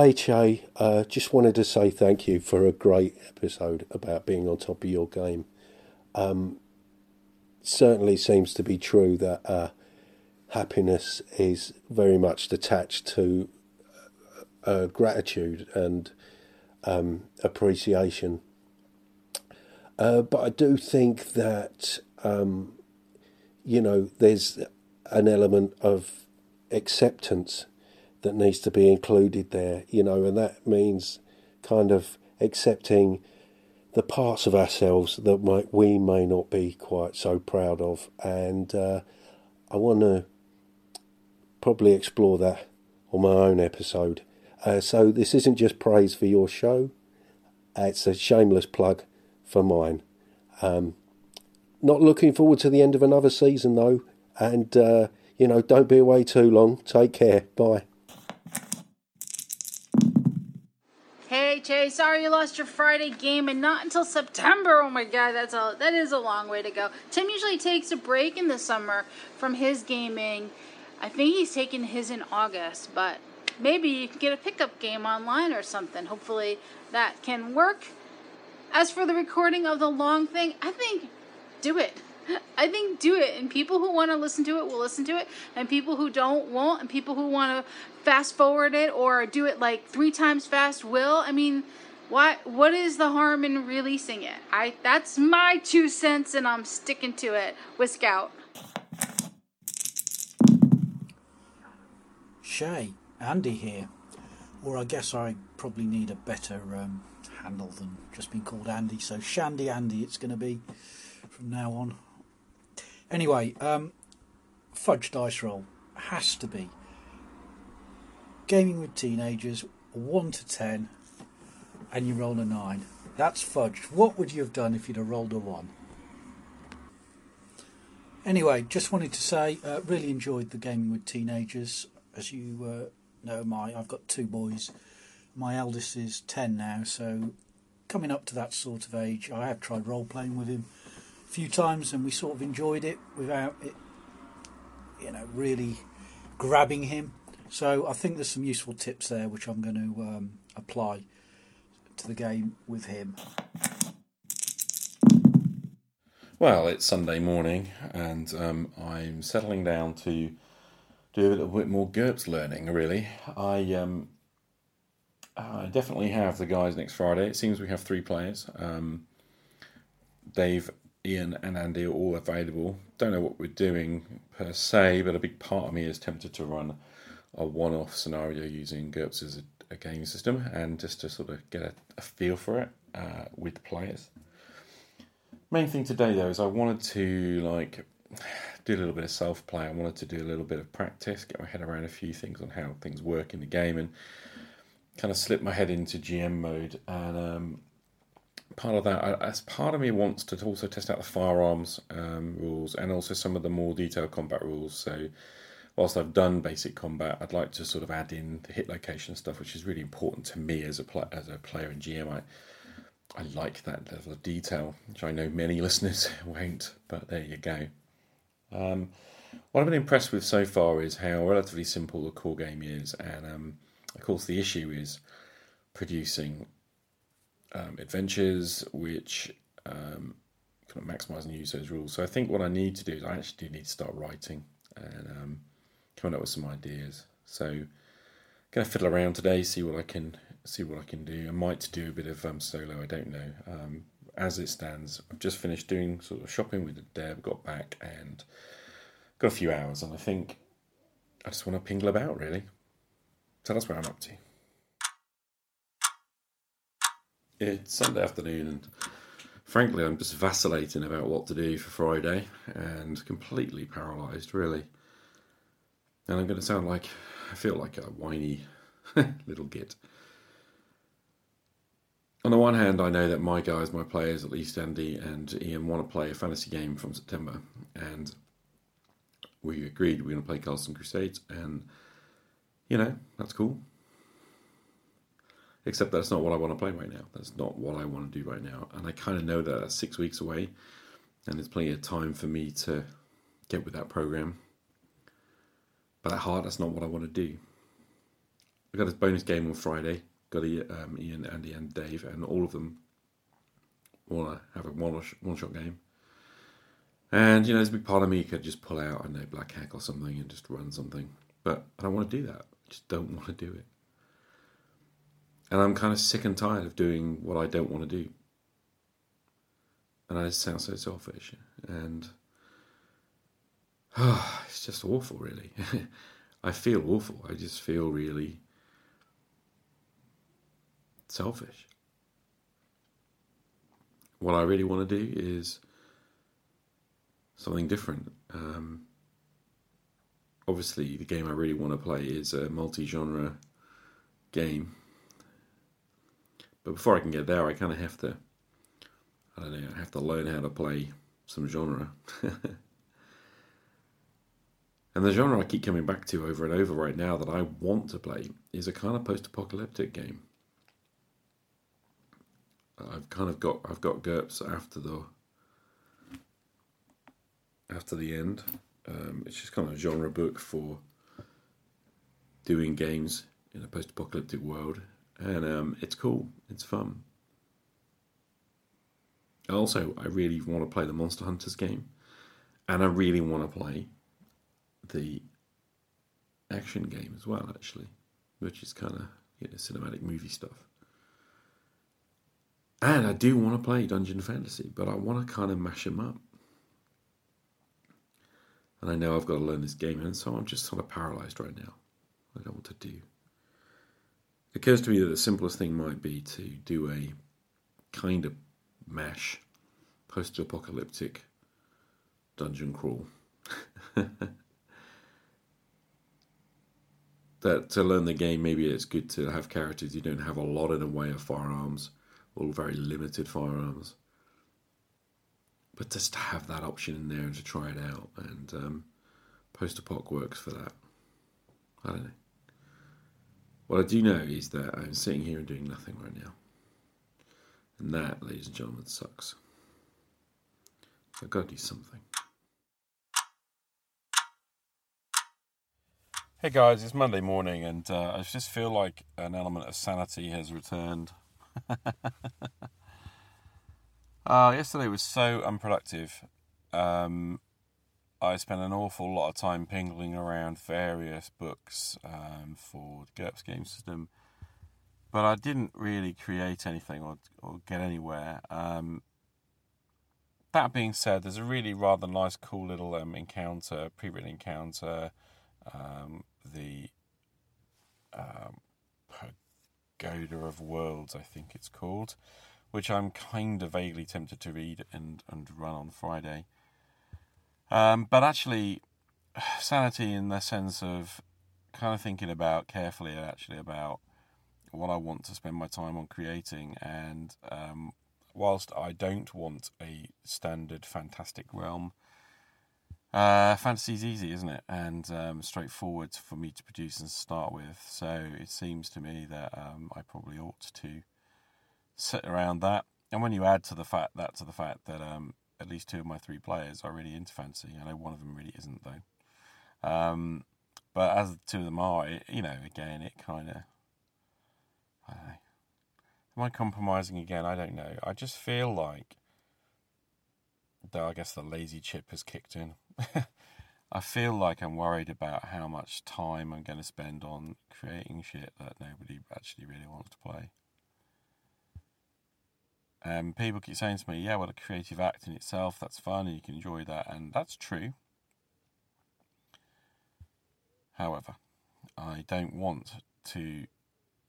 Hey Che, uh, just wanted to say thank you for a great episode about being on top of your game. Um, certainly seems to be true that uh, happiness is very much attached to uh, uh gratitude and um, appreciation. Uh, but I do think that um, you know there's an element of acceptance that needs to be included there, you know, and that means kind of accepting the parts of ourselves that might, we may not be quite so proud of. And uh, I want to probably explore that on my own episode. Uh, so this isn't just praise for your show, it's a shameless plug for mine. Um, not looking forward to the end of another season though, and uh, you know, don't be away too long. Take care. Bye. Hey sorry you lost your Friday game and not until September. Oh my god, that's a that is a long way to go. Tim usually takes a break in the summer from his gaming. I think he's taking his in August, but maybe you can get a pickup game online or something. Hopefully that can work. As for the recording of the long thing, I think do it. I think do it, and people who want to listen to it will listen to it, and people who don't won't, and people who want to fast forward it or do it like three times fast will. I mean, what what is the harm in releasing it? I that's my two cents, and I'm sticking to it with Scout. Che, Andy here, or I guess I probably need a better um, handle than just being called Andy. So Shandy Andy, it's going to be from now on. Anyway, um, fudge dice roll has to be gaming with teenagers, one to ten, and you roll a nine. That's fudge. What would you have done if you'd have rolled a one? Anyway, just wanted to say, uh, really enjoyed the gaming with teenagers. As you uh, know, my I've got two boys. My eldest is ten now, so coming up to that sort of age. I have tried role playing with him few times, and we sort of enjoyed it without it, you know, really grabbing him. So I think there's some useful tips there, which I'm going to um, apply to the game with him. Well, it's Sunday morning, and um, I'm settling down to do a little bit more GURPS learning. Really, I um, I definitely have the guys next Friday. It seems we have three players. Um, Dave Ian and Andy are all available. Don't know what we're doing per se, but a big part of me is tempted to run a one off scenario using GURPS as a, a, game system and just to sort of get a, a feel for it uh, with players. Main thing today though is I wanted to like do a little bit of self play. I wanted to do a little bit of practice, get my head around a few things on how things work in the game, and kind of slip my head into GM mode and um, part of that, as part of me wants to also test out the firearms um, rules and also some of the more detailed combat rules. So, whilst I've done basic combat, I'd like to sort of add in the hit location stuff, which is really important to me as a pl- as a player in GM. I, I like that level of detail, which I know many listeners won't, but there you go. Um, what I've been impressed with so far is how relatively simple the core game is, and um, of course, the issue is producing um, adventures which um, kind of maximise and use those rules. So I think what I need to do is I actually do need to start writing and um, coming up with some ideas. So I'm gonna fiddle around today, see what I can see what I can do. I might do a bit of um, solo. I don't know. Um, as it stands, I've just finished doing sort of shopping with Deb, got back and got a few hours, and I think I just want to pingle about really. So that's where I'm up to. It's Sunday afternoon, and frankly, I'm just vacillating about what to do for Friday and completely paralysed, really. And I'm going to sound like I feel like a whiny little git. On the one hand, I know that my guys, my players, at least Andy and Ian, want to play a fantasy game from September, and we agreed we're going to play Castle Crusades, and you know that's cool. Except that's not what I want to play right now. That's not what I want to do right now. And I kind of know that that's six weeks away, and there's plenty of time for me to get with that program. But at heart, that's not what I want to do. I got a bonus game on Friday. Got um, Ian, Andy, and Dave, and all of them want to have a one one shot game. And you know, there's a big part of me could just pull out, I know, Black Hack or something and just run something, but I don't want to do that. I just don't want to do it. And I'm kind of sick and tired of doing what I don't want to do. And I sound so selfish, and oh, it's just awful, really. I feel awful. I just feel really selfish. What I really want to do is something different. Um, obviously, the game I really want to play is a multi genre game. But before I can get there, I kind of have to, I don't know, I have to learn how to play some genre. and the genre I keep coming back to over and over right now that I want to play is a kind of post apocalyptic game. I've kind of got I've got GURPS after the after the end. Um, it's just kind of a genre book for doing games in a post-apocalyptic world, and um, it's cool. It's fun. Also, I really want to play the Monster Hunters game, and I really want to play the action game as well, actually, which is kind of you know, cinematic movie stuff. And I do want to play Dungeon Fantasy, but I want to kind of mash them up. And I know I've got to learn this game, and so I'm just sort of paralyzed right now. I don't know what to do. Occurs to me that the simplest thing might be to do a kind of mash post apocalyptic dungeon crawl. that to learn the game, maybe it's good to have characters you don't have a lot in the way of firearms, or very limited firearms but just to have that option in there and to try it out. And um, Post-Apoc works for that. I don't know. What I do know is that I'm sitting here and doing nothing right now. And that, ladies and gentlemen, sucks. I've got to do something. Hey guys, it's Monday morning, and uh, I just feel like an element of sanity has returned. Uh, yesterday was so unproductive. Um, I spent an awful lot of time pingling around various books um, for the GURPS game system, but I didn't really create anything or, or get anywhere. Um, that being said, there's a really rather nice, cool little um, encounter, pre-written encounter. Um, the um, Pagoda of Worlds, I think it's called which I'm kind of vaguely tempted to read and, and run on Friday. Um, but actually, sanity in the sense of kind of thinking about carefully, actually, about what I want to spend my time on creating. And um, whilst I don't want a standard fantastic realm, uh, fantasy's easy, isn't it? And um, straightforward for me to produce and start with. So it seems to me that um, I probably ought to sit around that. And when you add to the fact that to the fact that um, at least two of my three players are really into fantasy, I know one of them really isn't though. Um, but as the two of them are, it, you know, again, it kind of. Am I compromising again? I don't know. I just feel like though, I guess the lazy chip has kicked in. I feel like I'm worried about how much time I'm going to spend on creating shit that nobody actually really wants to play. Um, people keep saying to me, yeah, well, a creative act in itself, that's fun and you can enjoy that, and that's true. However, I don't want to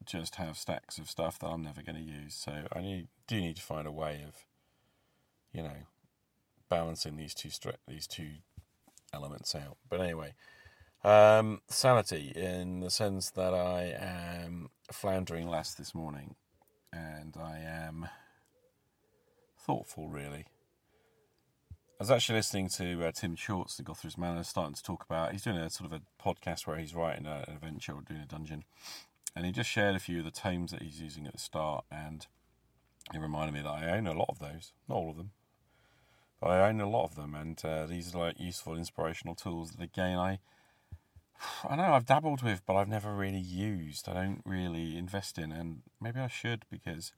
just have stacks of stuff that I'm never going to use, so I need, do need to find a way of, you know, balancing these two these two elements out. But anyway, um, sanity in the sense that I am floundering less this morning, and I am thoughtful, really. I was actually listening to uh, Tim Shorts, the Gothridge Manor, starting to talk about. He's doing a sort of a podcast where he's writing a, an adventure or doing a dungeon, and he just shared a few of the tomes that he's using at the start, and it reminded me that I own a lot of those, not all of them, but I own a lot of them, and uh, these are like useful, inspirational tools that again I I know I've dabbled with, but I've never really used. I don't really invest in, and maybe I should because,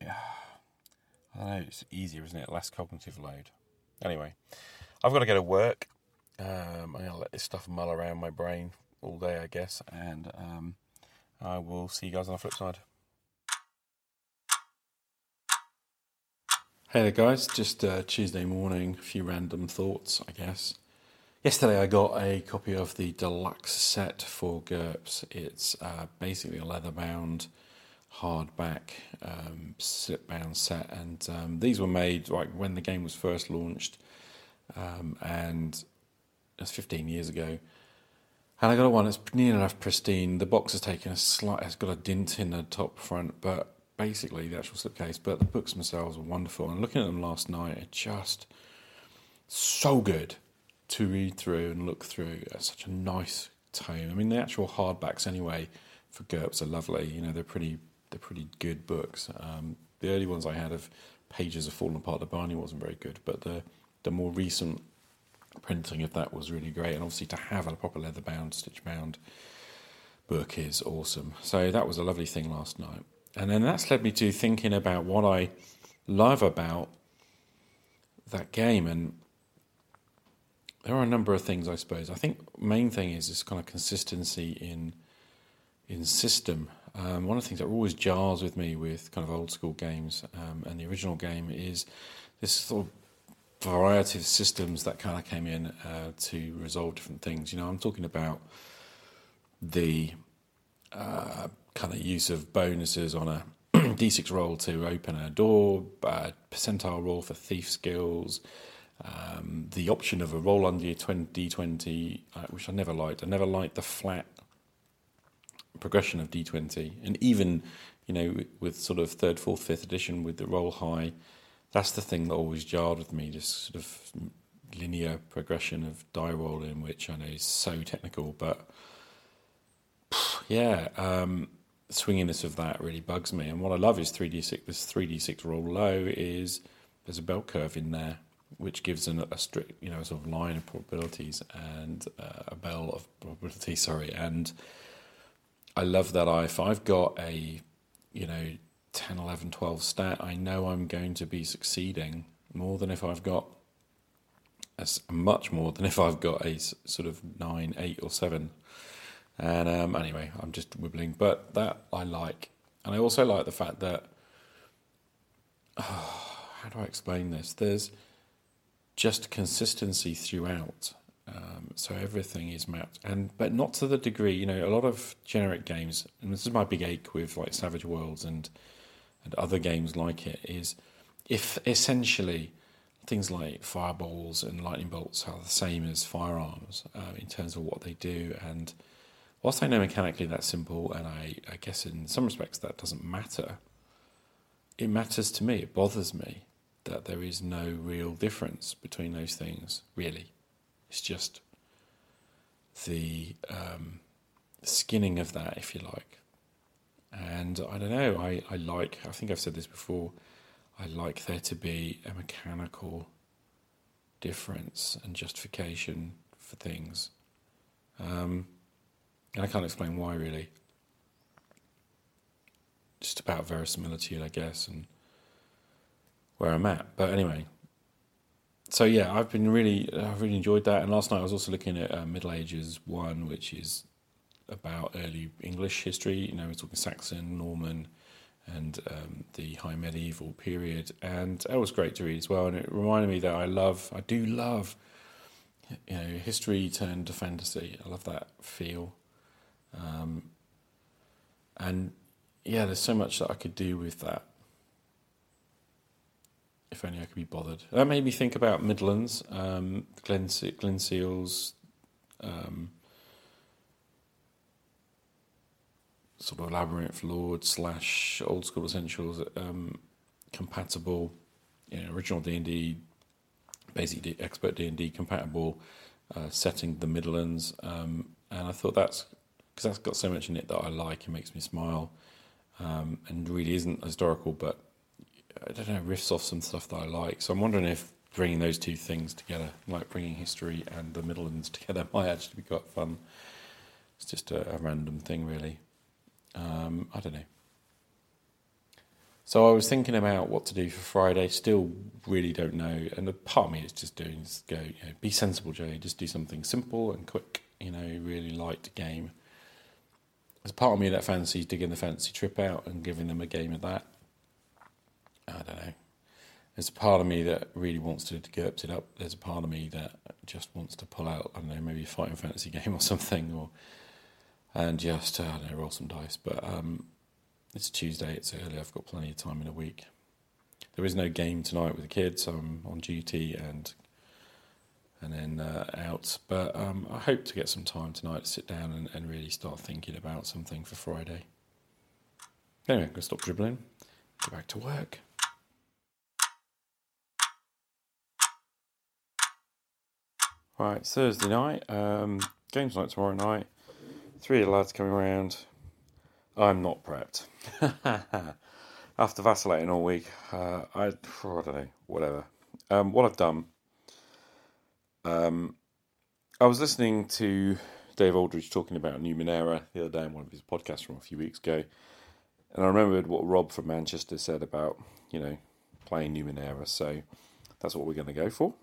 yeah, I know. It's easier, isn't it? Less cognitive load. Anyway, I've got to go to work. Um, I'm gonna let this stuff mull around my brain all day, I guess, and um, I will see you guys on the flip side. Hey there, guys. Just uh, Tuesday morning, a few random thoughts, I guess. Yesterday, I got a copy of the deluxe set for GURPS. It's uh, basically a leather bound, hardback, um, slip bound set, and um, these were made like when the game was first launched, um, and it's 15 years ago. And I got a one that's near enough pristine. The box has taken a slight, it's got a dint in the top front, but basically the actual slipcase. But the books themselves are wonderful. And looking at them last night, it just so good to read through and look through. It's such a nice tone. I mean, the actual hardbacks anyway for GURPS are lovely. You know, they're pretty they're pretty good books. Um, the early ones I had of pages have fallen apart. The binding wasn't very good, but the the more recent printing of that was really great. And obviously, to have a proper leather bound, stitch bound book is awesome. So that was a lovely thing last night. And then that's led me to thinking about what I love about that game and there are a number of things, I suppose. I think main thing is this kind of consistency in in system. Um, one of the things that always jars with me with kind of old school games um, and the original game is this sort of variety of systems that kind of came in uh, to resolve different things. You know, I'm talking about the uh, kind of use of bonuses on a d6 roll to open a door, uh, percentile roll for thief skills, um, the option of a roll under your D20, uh, which I never liked. I never liked the flat progression of D20. And even, you know, with sort of third, fourth, fifth edition with the roll high, that's the thing that always jarred with me, just sort of linear progression of die rolling, which I know is so technical, but yeah, um, swinginess of that really bugs me. And what I love is 3d6. This 3d6 roll low is there's a bell curve in there which gives an, a strict, you know, sort of line of probabilities and uh, a bell of probability. Sorry, and I love that. If I've got a, you know, 10, 11, 12 stat, I know I'm going to be succeeding more than if I've got as much more than if I've got a sort of nine, eight, or seven. And um, anyway, I'm just wibbling, but that I like, and I also like the fact that. Oh, how do I explain this? There's just consistency throughout. Um, so everything is mapped, and but not to the degree. You know, a lot of generic games, and this is my big ache with like Savage Worlds and and other games like it is if essentially things like fireballs and lightning bolts are the same as firearms uh, in terms of what they do. And whilst I know mechanically that's simple, and I, I guess in some respects that doesn't matter, it matters to me. It bothers me that there is no real difference between those things, really. It's just the um, skinning of that, if you like. And I don't know, I, I like, I think I've said this before, I like there to be a mechanical difference and justification for things. Um, and I can't explain why, really. Just about verisimilitude, I guess, and where I'm at. But anyway, so yeah, I've been really, I've really enjoyed that. And last night I was also looking at uh, Middle Ages one, which is about early English history. You know, we're talking Saxon, Norman, and um, the High Medieval period, and that was great to read as well. And it reminded me that I love, I do love, you know, history turned to fantasy. I love that feel. Um, and yeah, there's so much that I could do with that if only I could be bothered. That made me think about Midderlands, um, Glynn, Glynn Seal's um, sort of labyrinth lord slash old school essentials um, compatible, you know, original D and D, basic expert D and D compatible uh, setting, the Midderlands, um, and I thought that's because that's got so much in it that I like. It makes me smile, um, and really isn't historical, but I don't know, riffs off some stuff that I like. So I'm wondering if bringing those two things together, like bringing history and the Midderlands together, might actually be quite fun. It's just a, a random thing, really. Um, I don't know. So I was thinking about what to do for Friday. Still, really don't know. And part of me is just doing is go, you know, be sensible, Jay. Just do something simple and quick. You know, really light game. There's part of me that fancies digging the Fantasy Trip out and giving them a game of that. I don't know. There's a part of me that really wants to GURPS it up. There's a part of me that just wants to pull out, I don't know, maybe a fighting fantasy game or something, or and just, I don't know, roll some dice. But um, it's Tuesday, it's early, I've got plenty of time in a week. There is no game tonight with the kids, so I'm on duty and and then uh, out. But um, I hope to get some time tonight to sit down and, and really start thinking about something for Friday. Anyway, I'm going to stop dribbling, go back to work. Right, Thursday night. Um, games night tomorrow night. Three of the lads coming around. I'm not prepped. After vacillating all week, uh, I, I don't know, whatever. Um, what I've done, um, I was listening to Dave Aldridge talking about Numenera the other day in one of his podcasts from a few weeks ago, and I remembered what Rob from Manchester said about, you know, playing Numenera, so that's what we're going to go for.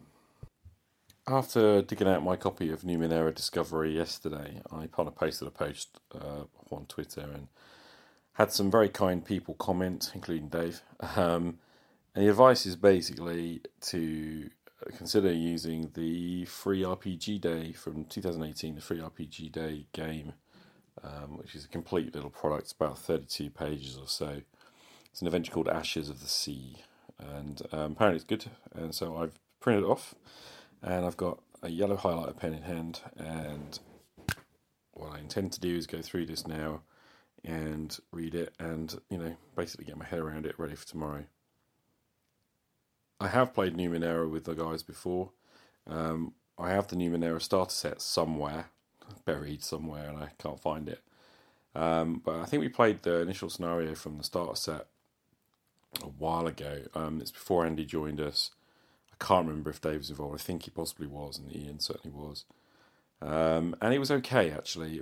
After digging out my copy of Numenera Discovery yesterday, I kind of posted a post uh, on Twitter and had some very kind people comment, including Dave. Um, and the advice is basically to consider using the free RPG Day from 2018, the free RPG Day game, um, which is a complete little product, about 32 pages or so. It's an adventure called Ashes of the Sea, and um, apparently it's good. And so I've printed it off and I've got a yellow highlighter pen in hand and what I intend to do is go through this now and read it and you know basically get my head around it ready for tomorrow. I have played Numenera with the guys before. Um, I have the Numenera starter set somewhere buried somewhere and I can't find it. Um, but I think we played the initial scenario from the starter set a while ago. Um, it's before Andy joined us I can't remember if Dave was involved. I think he possibly was, and Ian certainly was. Um, and it was okay, actually.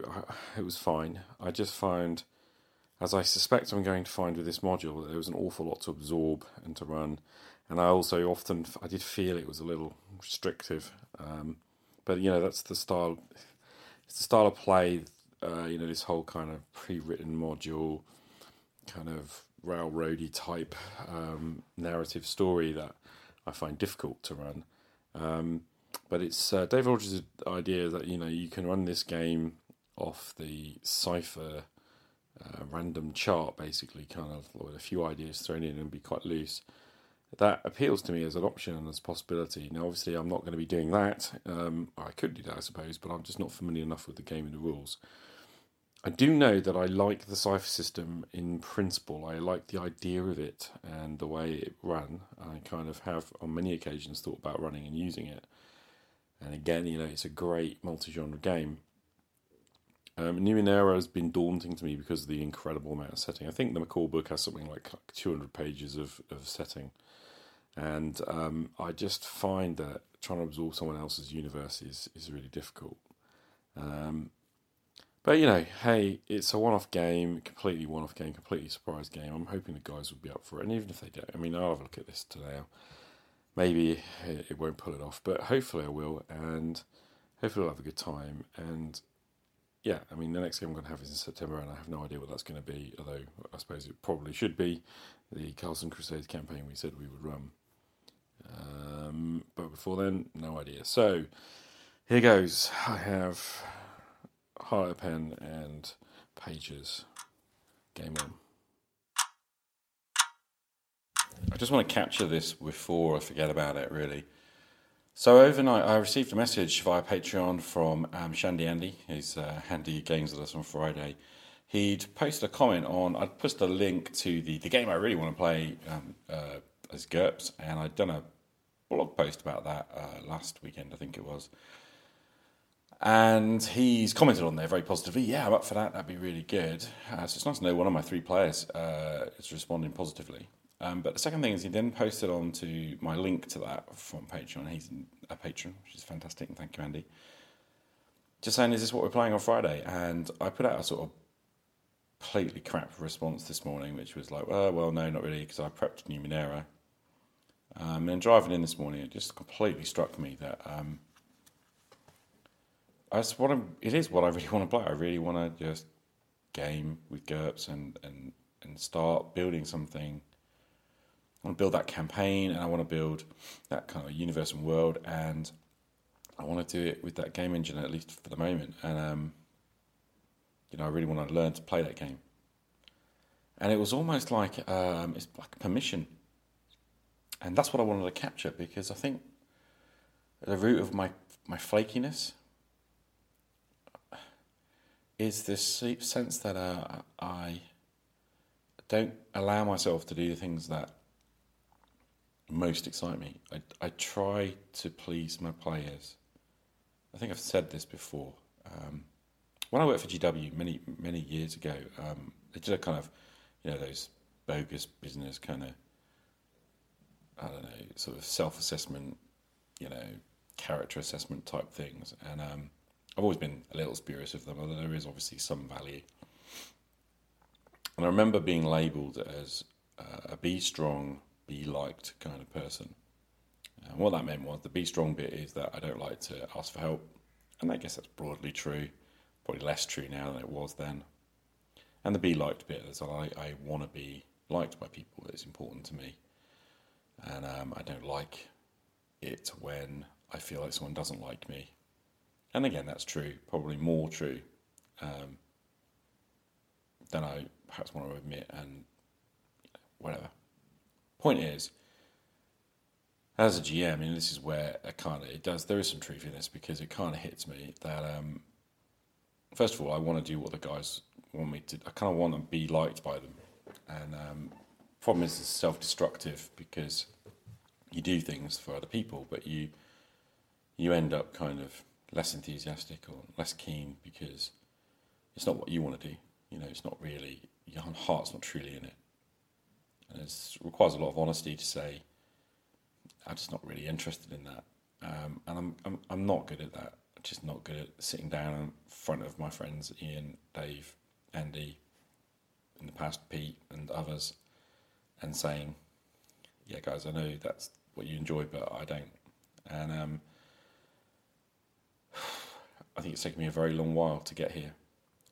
It was fine. I just found, as I suspect I'm going to find with this module, that there was an awful lot to absorb and to run. And I also often, I did feel it was a little restrictive. Um, but, you know, that's the style, it's the style of play, uh, you know, this whole kind of pre-written module, kind of railroady type um, narrative story that I find difficult to run. Um, but it's uh, Dave Rogers' idea that you know you can run this game off the Cypher uh, random chart, basically, kind of with a few ideas thrown in and be quite loose. That appeals to me as an option and as a possibility. Now, obviously, I'm not going to be doing that. Um, I could do that, I suppose, but I'm just not familiar enough with the game and the rules. I do know that I like the Cypher system in principle. I like the idea of it and the way it ran. I kind of have, on many occasions, thought about running and using it. And again, you know, it's a great multi-genre game. Um, Numenera has been daunting to me because of the incredible amount of setting. I think the McCall book has something like 200 pages of, of setting. And um, I just find that trying to absorb someone else's universe is, is really difficult. Um, but you know, hey, it's a one-off game, completely one-off game, completely surprise game. I'm hoping the guys will be up for it, and even if they don't, I mean, I'll have a look at this today. Maybe it won't pull it off, but hopefully I will, and hopefully I'll have a good time. And yeah, I mean, the next game I'm going to have is in September, and I have no idea what that's going to be. Although I suppose it probably should be the Castles & Crusades campaign we said we would run. Um, but before then, no idea. So here goes. I have highlighter pen and pages. Game on. I just want to capture this before I forget about it, really. So overnight, I received a message via Patreon from um, Shandy Andy. He's uh, Handy Games with us on Friday. He'd posted a comment on. I'd posted a link to the, the game I really want to play um, uh, as GURPS, and I'd done a blog post about that uh, last weekend, I think it was. And he's commented on there very positively. Yeah, I'm up for that. That'd be really good. Uh, so it's nice to know one of my three players uh, is responding positively. Um, but the second thing is he then posted on to my link to that from Patreon. He's a patron, which is fantastic, and thank you, Andy. Just saying, is this what we're playing on Friday? And I put out a sort of completely crap response this morning, which was like, oh, well, no, not really, because I prepped Numenera. Um, and driving in this morning, it just completely struck me that um, that's what I'm, it is what I really want to play. I really want to just game with GURPS and, and, and start building something. I want to build that campaign and I want to build that kind of universe and world and I want to do it with that game engine at least for the moment. And um, you know, I really want to learn to play that game. And it was almost like um, it's like permission and that's what I wanted to capture because I think the root of my my flakiness is this sense that uh, I don't allow myself to do the things that most excite me. I, I try to please my players. I think I've said this before. Um, when I worked for GW many many years ago, um, they did a kind of you know those bogus business kind of I don't know, sort of self assessment, you know, character assessment type things. And um, I've always been a little spurious of them, although there is obviously some value. And I remember being labelled as uh, a be strong, be liked kind of person. And what that meant was the be strong bit is that I don't like to ask for help. And I guess that's broadly true, probably less true now than it was then. And the be liked bit is I, I want to be liked by people, it's important to me and um, I don't like it when I feel like someone doesn't like me. And again, that's true, probably more true um, than I perhaps want to admit, and whatever. Point is, as a GM, I mean, this is where it kind of it does. There is some truth in this because it kind of hits me that um, first of all, I want to do what the guys want me to. I kind of want to be liked by them, and um, problem is it's self-destructive because you do things for other people, but you you end up kind of less enthusiastic or less keen because it's not what you want to do. You know, it's not really your heart's not truly in it, and it requires a lot of honesty to say, "I'm just not really interested in that," um, and I'm, I'm I'm not good at that. I'm just not good at sitting down in front of my friends Ian, Dave, Andy, in the past Pete, and others and saying, "Yeah, guys, I know that's what you enjoy, but I don't." And um, I think it's taken me a very long while to get here.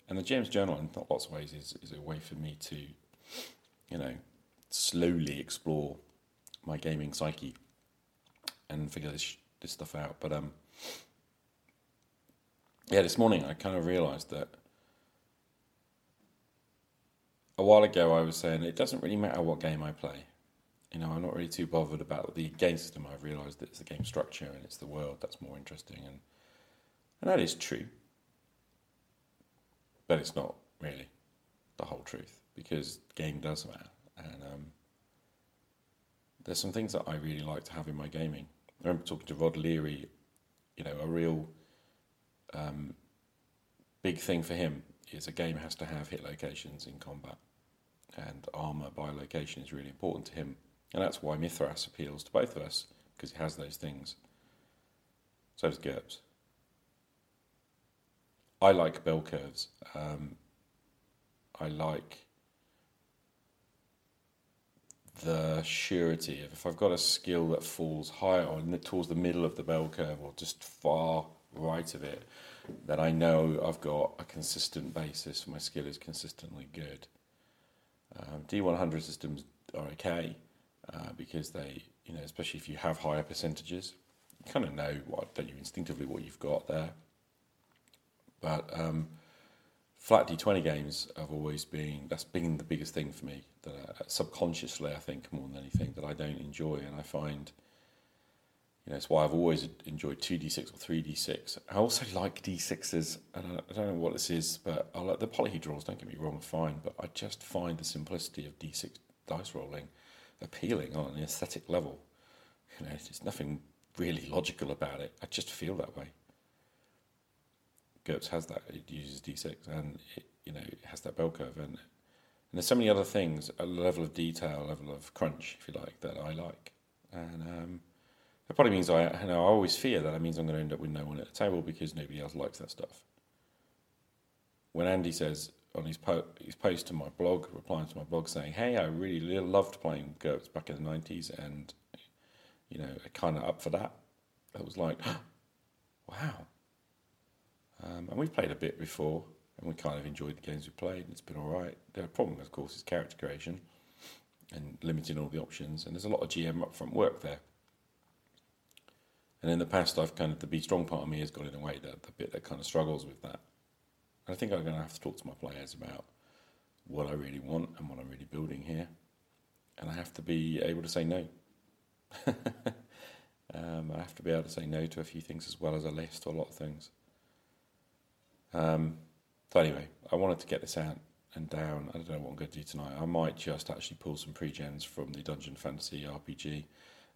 And the GM's Journal, in lots of ways, is, is a way for me to, you know, slowly explore my gaming psyche and figure this this stuff out. But um, yeah, this morning I kind of realised that a while ago I was saying it doesn't really matter what game I play. You know, I'm not really too bothered about the game system. I've realised that it's the game structure and it's the world that's more interesting, and and that is true. But it's not really the whole truth because game does matter, and um, there's some things that I really like to have in my gaming. I remember talking to Rod Leary. You know, a real um, big thing for him is a game has to have hit locations in combat and armor by location is really important to him. And that's why Mythras appeals to both of us, because he has those things. So does GURPS. I like bell curves. Um, I like the surety of if I've got a skill that falls higher or towards the middle of the bell curve or just far right of it, then I know I've got a consistent basis. My skill is consistently good. Um, D100 systems are okay uh, because they, you know, especially if you have higher percentages, you kind of know what, you, instinctively what you've got there. But um, flat D20 games have always been, that's been the biggest thing for me, that uh, subconsciously, I think, more than anything, that I don't enjoy. And I find, you know, it's why I've always enjoyed 2d6 or 3d6. I also like d6s, and I don't know what this is, but I like the polyhedrals, don't get me wrong, fine, but I just find the simplicity of d6 dice rolling appealing on an aesthetic level. You know, there's nothing really logical about it. I just feel that way. GURPS has that. It uses d6 and it, you know, it has that bell curve. And and there's so many other things, a level of detail, a level of crunch, if you like, that I like. And um, that probably means I, you know, I always fear that it means I'm going to end up with no one at the table because nobody else likes that stuff. When Andy says on his, po- his post to my blog, replying to my blog saying, hey, I really loved playing GURPS back in the 90s and, you know, kind of up for that, I was like, wow. Um, and we've played a bit before and we kind of enjoyed the games we played. And it's been all right. The problem, of course, is character creation and limiting all the options. And there's a lot of GM upfront work there. And in the past, I've kind of the be strong part of me has got in the way that the bit that kind of struggles with that. And I think I'm going to have to talk to my players about what I really want and what I'm really building here. And I have to be able to say no. um, I have to be able to say no to a few things as well as a list to a lot of things. Um, so anyway, I wanted to get this out and down. I don't know what I'm going to do tonight. I might just actually pull some pre-gens from the Dungeon Fantasy RPG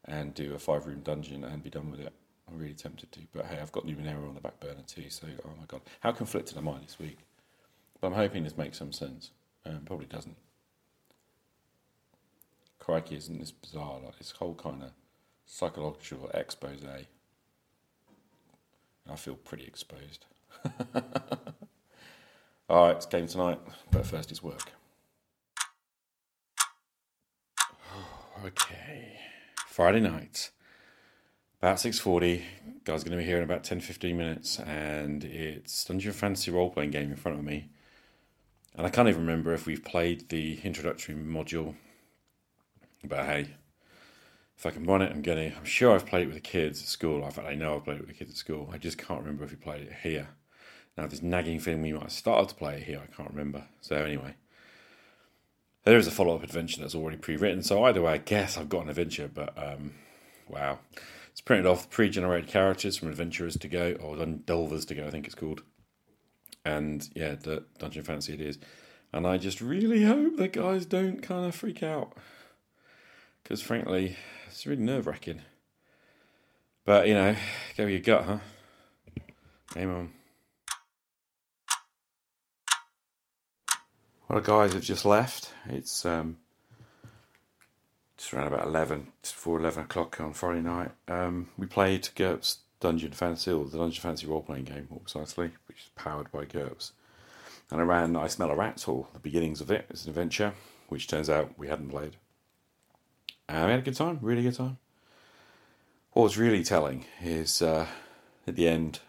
and do a five-room dungeon and be done with it. I'm really tempted to, but hey, I've got Numenera on the back burner too. So, oh my god, how conflicted am I this week? But I'm hoping this makes some sense. Um, probably doesn't. Crikey, isn't this bizarre? Like this whole kind of psychological expose. I feel pretty exposed. All right, it's game tonight, but first it's work. okay, Friday night, about six forty. Guys, going to be here in about 10-15 minutes, and it's Dungeon Fantasy role playing game in front of me. And I can't even remember if we've played the introductory module. But hey, if I can run it, I'm gonna. I'm sure I've played it with the kids at school. I know I've played it with the kids at school. I just can't remember if we played it here. Now, this nagging feeling we might have started to play here, I can't remember. So, anyway, there is a follow up adventure that's already pre written. So, either way, I guess I've got an adventure, but um, wow. It's printed off pre generated characters from Adventurers to Go, or Delvers to Go, I think it's called. And yeah, the Dungeon Fantasy it is. And I just really hope that guys don't kind of freak out. Because frankly, it's really nerve wracking. But, you know, go with your gut, huh? Game on. Well, guys have just left. It's um, just around about 11, just before 11 o'clock on Friday night. Um, we played GURPS Dungeon Fantasy, or the Dungeon Fantasy role playing game, more precisely, which is powered by GURPS. And I ran I Smell a Rat, or the beginnings of it. It's an adventure, which turns out we hadn't played. And we had a good time, really good time. What was really telling is uh, at the end,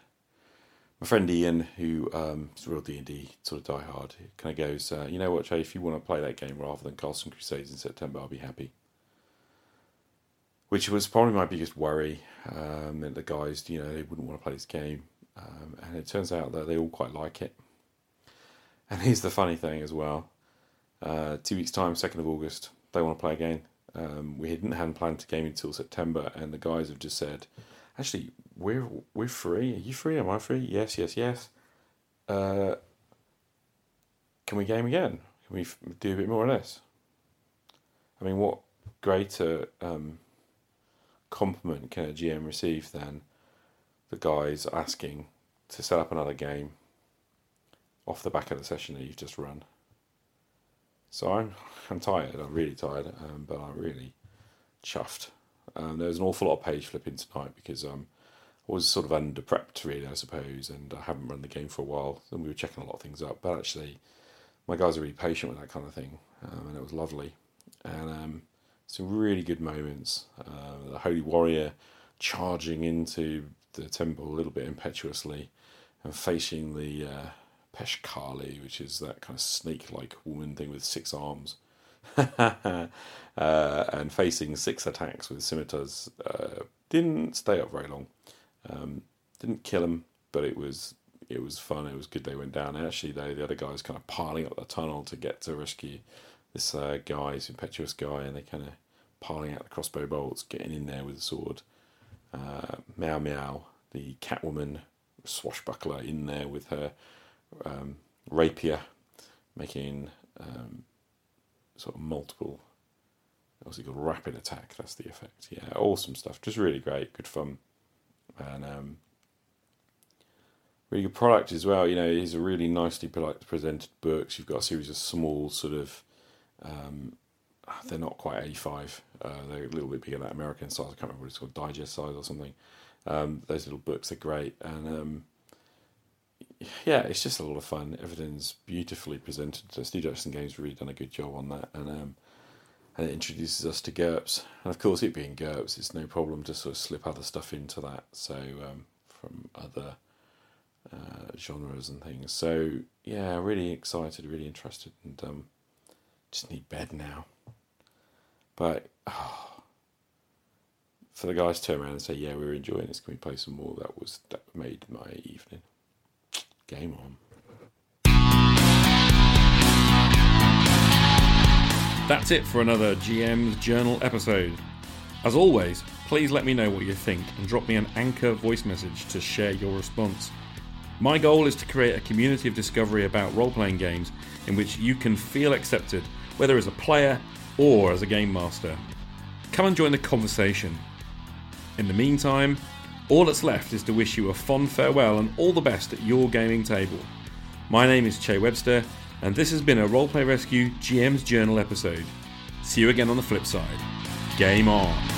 my friend Ian, who um, is a real D and D sort of diehard, kind of goes, uh, "You know what, Jay? If you want to play that game rather than Castle Crusades in September, I'll be happy." Which was probably my biggest worry. Um, that the guys, you know, they wouldn't want to play this game, um, and it turns out that they all quite like it. And here's the funny thing as well: uh, two weeks' time, second of August, they want to play again. Um, we hadn't hadn't planned to game until September, and the guys have just said, "Actually, we're we're free. Are you free? Am I free? Yes, yes, yes. Uh, can we game again? Can we f- do a bit more of this? I mean, what greater um, compliment can a GM receive than the guys asking to set up another game off the back of the session that you've just run? So I'm I'm tired. I'm really tired, um, but I'm really chuffed. Um, was an awful lot of page flipping tonight because um, I was sort of under prepped really, I suppose, and I haven't run the game for a while, and we were checking a lot of things up. But actually, my guys are really patient with that kind of thing, um, and it was lovely. And um, some really good moments. Uh, the Holy Warrior charging into the temple a little bit impetuously and facing the uh, Peshkali, which is that kind of snake-like woman thing with six arms. uh, and facing six attacks with scimitars uh, didn't stay up very long. Um, didn't kill him, but it was it was fun. It was good. They went down. Actually, they, the other guys kind of piling up the tunnel to get to rescue this uh, guy, this impetuous guy, and they kind of piling out the crossbow bolts, getting in there with a sword. Uh, Meow Meow, the Catwoman swashbuckler, in there with her um, rapier, making um, sort of multiple. What's it called? Rapid attack. That's the effect. Yeah, awesome stuff. Just really great. Good fun and um, really good product as well. You know, it's a really nicely presented books. You've got a series of small sort of Um, they're not quite 85. Uh, they're a little bit bigger than American size. I can't remember what it's called, digest size or something. Um, those little books are great, and um, yeah, it's just a lot of fun. Everything's beautifully presented. So Steve Jackson Games really done a good job on that, and um, and it introduces us to GURPS. And of course, it being GURPS, it's no problem to sort of slip other stuff into that. So um, from other uh, genres and things. So yeah, really excited, really interested, and um, just need bed now. But oh, for the guys to turn around and say, "Yeah, we are enjoying this. Can we play some more?" That was that made my evening. Game on. That's it for another GM's Journal episode. As always, please let me know what you think and drop me an anchor voice message to share your response. My goal is to create a community of discovery about role playing games in which you can feel accepted, whether as a player or as a game master. Come and join the conversation. In the meantime, all that's left is to wish you a fond farewell and all the best at your gaming table. My name is Che Webster, and this has been a Roleplay Rescue GM's Journal episode. See you again on the flip side. Game on!